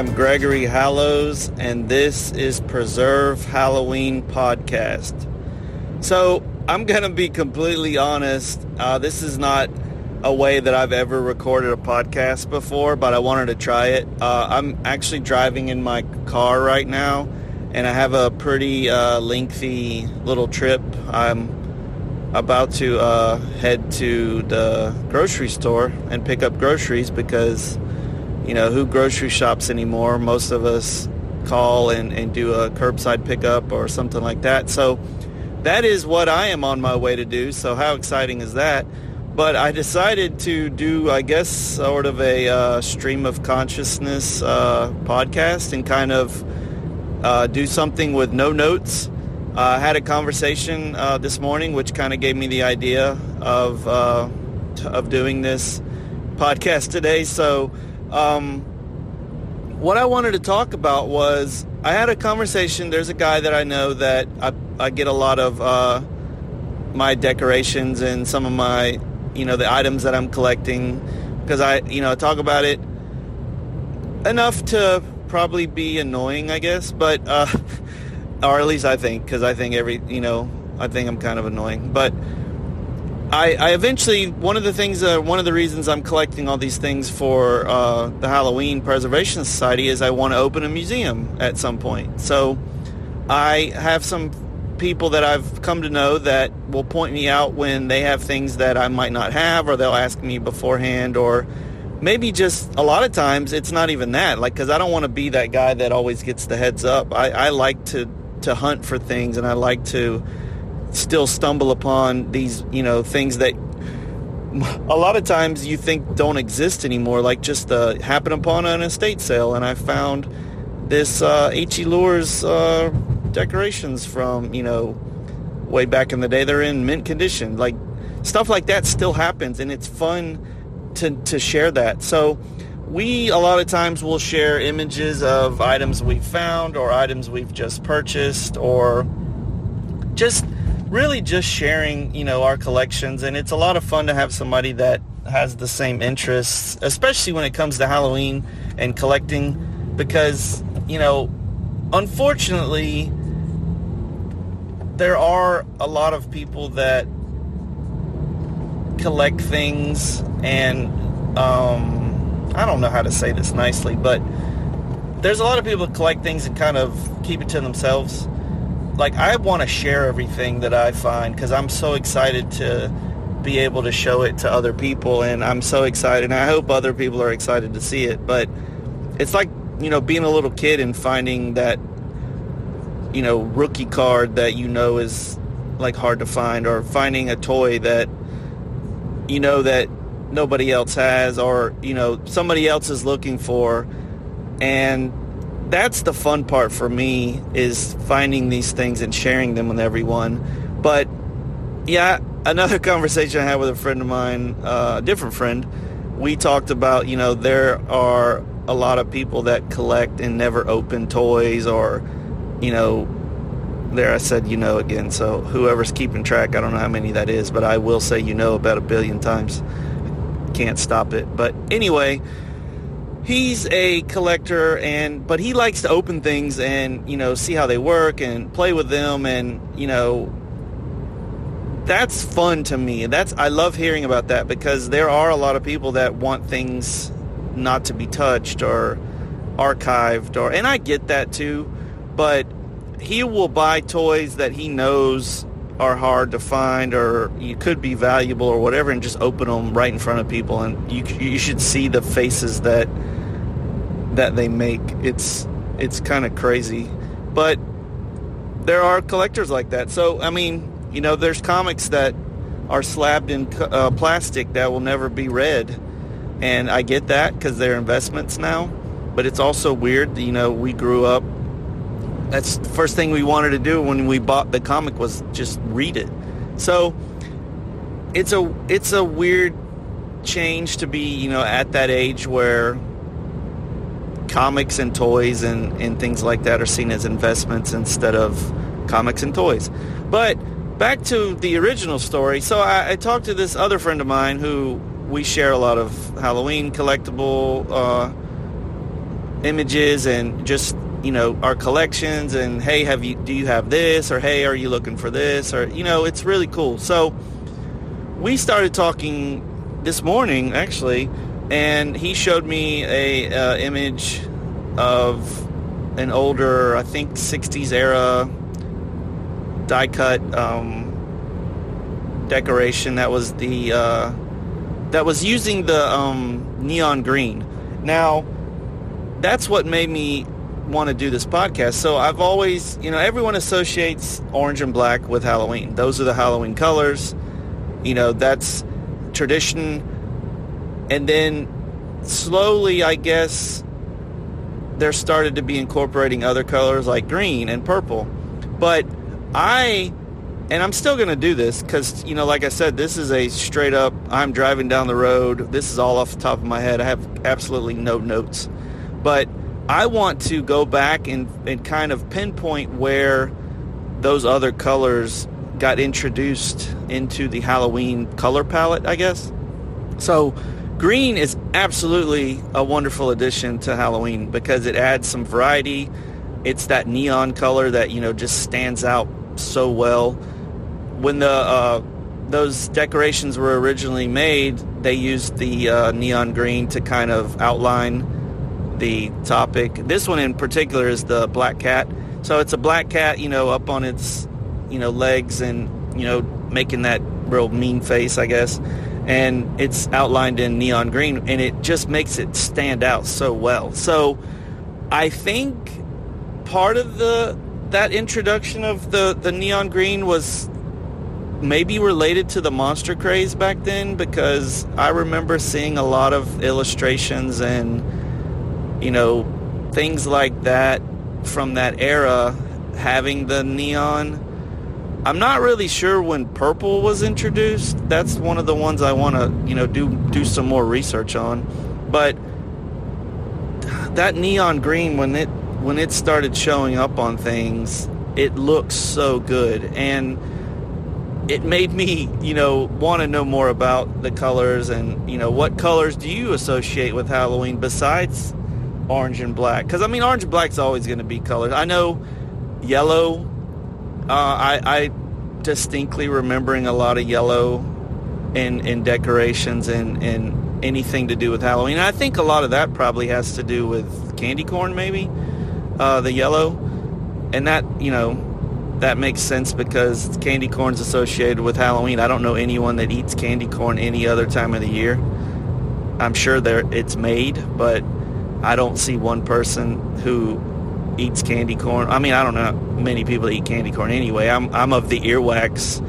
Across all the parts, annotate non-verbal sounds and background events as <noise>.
Am Gregory Hallows, and this is Preserve Halloween Podcast. So, I'm going to be completely honest. Uh, this is not a way that I've ever recorded a podcast before, but I wanted to try it. Uh, I'm actually driving in my car right now, and I have a pretty uh, lengthy little trip. I'm about to uh, head to the grocery store and pick up groceries because, you know, who grocery shops anymore? Most of us call and, and do a curbside pickup or something like that. So that is what I am on my way to do. So how exciting is that? But I decided to do, I guess, sort of a uh, stream of consciousness uh, podcast and kind of uh, do something with no notes I had a conversation uh, this morning, which kind of gave me the idea of uh, of doing this podcast today. So, um, what I wanted to talk about was I had a conversation. There's a guy that I know that I, I get a lot of uh, my decorations and some of my, you know, the items that I'm collecting because I, you know, talk about it enough to probably be annoying, I guess, but. Uh, <laughs> or at least I think, because I think every, you know, I think I'm kind of annoying. But I, I eventually, one of the things, uh, one of the reasons I'm collecting all these things for uh, the Halloween Preservation Society is I want to open a museum at some point. So I have some people that I've come to know that will point me out when they have things that I might not have, or they'll ask me beforehand, or maybe just a lot of times it's not even that. Like, because I don't want to be that guy that always gets the heads up. I, I like to to hunt for things and I like to still stumble upon these, you know, things that a lot of times you think don't exist anymore, like just uh, happen upon an estate sale. And I found this uh, H.E. Luhrs uh, decorations from, you know, way back in the day. They're in mint condition. Like stuff like that still happens and it's fun to, to share that. So we a lot of times will share images of items we've found or items we've just purchased or just really just sharing you know our collections and it's a lot of fun to have somebody that has the same interests especially when it comes to halloween and collecting because you know unfortunately there are a lot of people that collect things and um, I don't know how to say this nicely, but there's a lot of people that collect things and kind of keep it to themselves. Like I want to share everything that I find because I'm so excited to be able to show it to other people, and I'm so excited. And I hope other people are excited to see it. But it's like you know being a little kid and finding that you know rookie card that you know is like hard to find, or finding a toy that you know that nobody else has or you know somebody else is looking for and that's the fun part for me is finding these things and sharing them with everyone but yeah another <laughs> conversation i had with a friend of mine uh, a different friend we talked about you know there are a lot of people that collect and never open toys or you know there i said you know again so whoever's keeping track i don't know how many that is but i will say you know about a billion times can't stop it. But anyway, he's a collector and but he likes to open things and you know see how they work and play with them and you know that's fun to me. That's i love hearing about that because there are a lot of people that want things not to be touched or archived or and i get that too but he will buy toys that he knows are hard to find or you could be valuable or whatever and just open them right in front of people and you you should see the faces that that they make. It's it's kind of crazy. But there are collectors like that. So i mean you know there's comics that are slabbed in uh, plastic that will never be read. And i get that because they're investments now but it's also weird you know we grew up that's the first thing we wanted to do when we bought the comic was just read it. So it's a it's a weird change to be, you know, at that age where comics and toys and, and things like that are seen as investments instead of comics and toys. But back to the original story. So I, I talked to this other friend of mine who we share a lot of Halloween collectible uh, images and just you know our collections and hey have you do you have this? Or hey are you looking for this? Or you know it's really cool. So we started talking this morning actually and he showed me a uh, image of an older i think 60s era die cut um, decoration that was the uh, that was using the um, neon green. Now that's what made me want to do this podcast. So I've always, you know, everyone associates orange and black with Halloween. Those are the Halloween colors. You know, that's tradition. And then slowly, I guess, there started to be incorporating other colors like green and purple. But I, and I'm still going to do this because, you know, like I said, this is a straight up, I'm driving down the road. This is all off the top of my head. I have absolutely no notes. But I want to go back and, and kind of pinpoint where those other colors got introduced into the Halloween color palette, I guess. So green is absolutely a wonderful addition to Halloween because it adds some variety. It's that neon color that, you know, just stands out so well. When the uh, those decorations were originally made, they used the uh, neon green to kind of outline the topic. This one in particular is the black cat. So it's a black cat, you know, up on its, you know, legs and, you know, making that real mean face, I guess. And it's outlined in neon green and it just makes it stand out so well. So I think part of the that introduction of the the neon green was maybe related to the monster craze back then because I remember seeing a lot of illustrations and you know, things like that from that era having the neon. I'm not really sure when purple was introduced. That's one of the ones I want to, you know, do do some more research on. But that neon green when it when it started showing up on things, it looks so good and it made me, you know, want to know more about the colors and, you know, what colors do you associate with Halloween besides orange and black. Because I mean, orange and black's always going to be colors. I know yellow. Uh, I, I distinctly remembering a lot of yellow in in decorations and and anything to do with Halloween. And I think a lot of that probably has to do with candy corn, maybe uh, the yellow, and that you know that makes sense because candy corn's associated with Halloween. I don't know anyone that eats candy corn any other time of the year. I'm sure there it's made, but I don't see one person who eats candy corn. I mean, I don't know many people eat candy corn anyway. I'm I'm of the earwax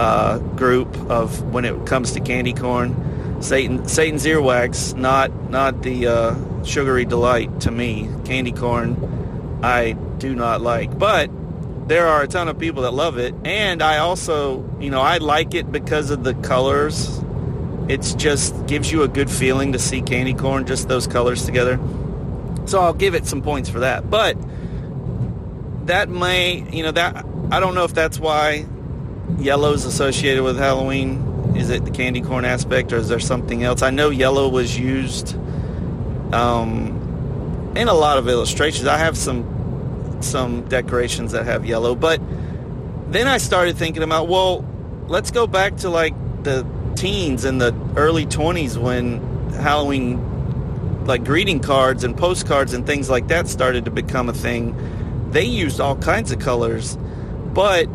uh, group of when it comes to candy corn. Satan Satan's earwax, not not the uh, sugary delight to me. Candy corn, I do not like, but there are a ton of people that love it, and I also, you know, I like it because of the colors it's just gives you a good feeling to see candy corn, just those colors together. So I'll give it some points for that. But that may, you know, that I don't know if that's why yellow's associated with Halloween. Is it the candy corn aspect, or is there something else? I know yellow was used um, in a lot of illustrations. I have some some decorations that have yellow, but then I started thinking about, well, let's go back to like the teens and the early 20s when Halloween like greeting cards and postcards and things like that started to become a thing. They used all kinds of colors, but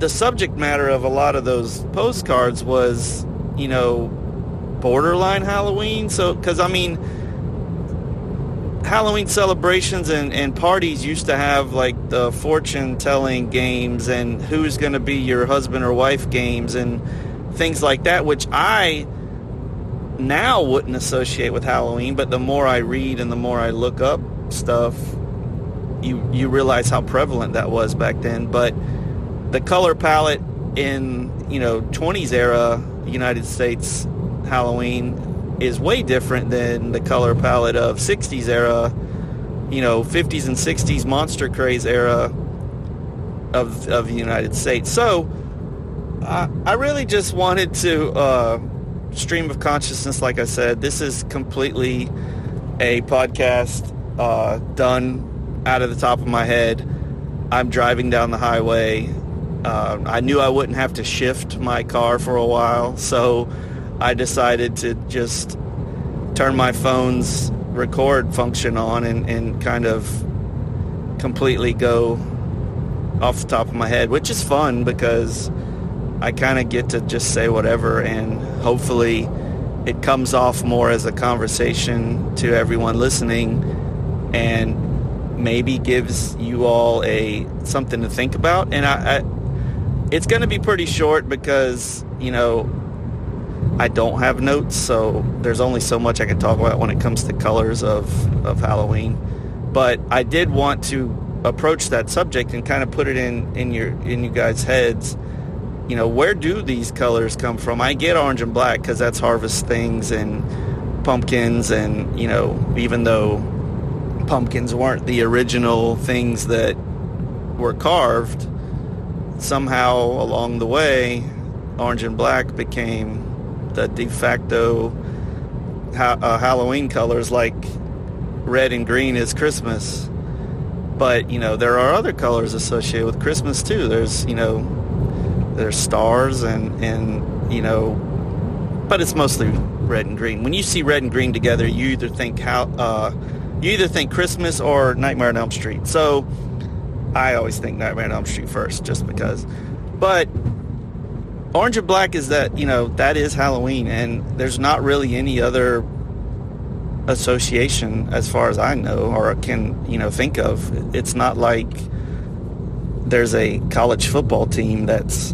the subject matter of a lot of those postcards was, you know, borderline Halloween. So, because I mean, Halloween celebrations and, and parties used to have like the fortune telling games and who's going to be your husband or wife games and things like that, which I now wouldn't associate with Halloween, but the more I read and the more I look up stuff, you you realize how prevalent that was back then. But the color palette in you know 20s era United States Halloween is way different than the color palette of 60s era, you know 50s and 60s monster craze era of of the United States. So I, really just wanted to uh, stream of consciousness. Like I said, this is completely a podcast uh, done out of the top of my head. I'm driving down the highway. Uh, I knew I wouldn't have to shift my car for a while, <laughs> so I decided to just turn my phone's record function on and, and kind of completely go off the top of my head, which is fun because I kind of get to just say whatever and hopefully it comes off more as a conversation to everyone listening and maybe gives you all a something to think about. And I, I it's going to be pretty short because, you know, I don't have notes, so there's only so much I can talk about when it comes to colors of, of Halloween. But I did want to approach that subject and kind of put it in, in your in you guys' heads you know, where do these colors come from? I get orange and black because that's harvest things and pumpkins and, you know, even though pumpkins weren't the original things that were carved, somehow along the way, orange and black became the de facto ha- uh, Halloween colors like red and green is Christmas. But, you know, there are other colors associated with Christmas too. There's, you know, there's stars and and you know but it's mostly red and green. When you see red and green together you either think how uh, you either think christmas or nightmare on elm street. So i always think nightmare on elm street first just because. But orange and black is that you know that is halloween and there's not really any other association as far as i know or can you know think of. It's not like there's a college football team that's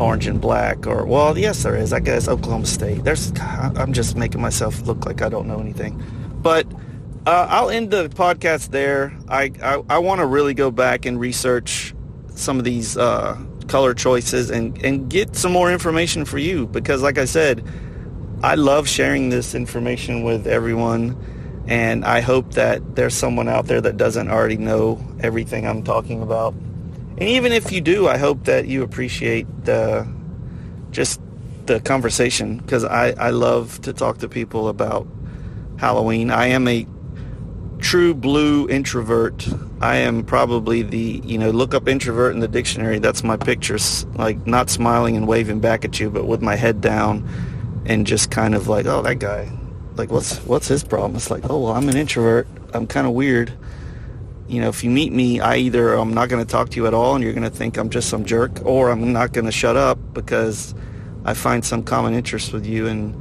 orange and black or well yes there is. I guess oklahoma state. There's i'm just making myself look like i don't know anything. But uh, i'll end the podcast there. I i, I want to really go back and research some of these uh, color choices and and get some more information for you because like i said i love sharing this information with everyone and i hope that there's someone out there that doesn't already know everything i'm talking about and even if you do, I hope that you appreciate the just the conversation because I, I love to talk to people about Halloween. I am a true blue introvert. I am probably the, you know, look up introvert in the dictionary. That's my pictures, like not smiling and waving back at you, but with my head down and just kind of like, oh, that guy, like what's, what's his problem? It's like, oh, well, I'm an introvert. I'm kind of weird you know, if you meet me, I either I'm not going to talk to you at all and you're going to think I'm just some jerk, or I'm not going to shut up because I find some common interest with you and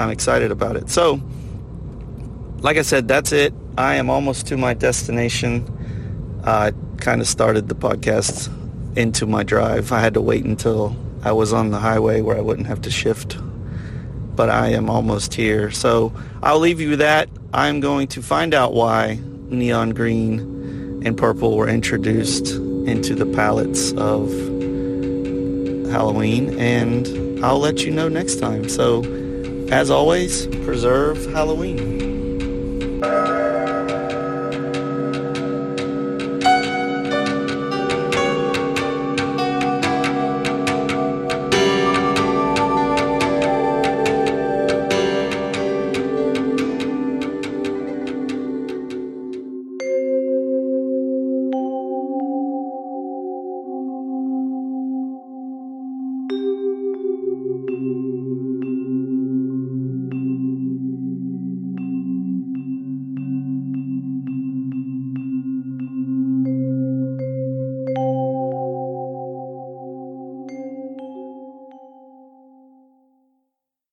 I'm excited about it. So, like I said, that's it. I am almost to my destination. I kind of started the podcast into my drive. I had to wait until I was on the highway where I wouldn't have to shift. But I am almost here. So I'll leave you with that. I'm going to find out why neon green and purple were introduced into the palettes of Halloween, and I'll let you know next time. So, as always, preserve Halloween.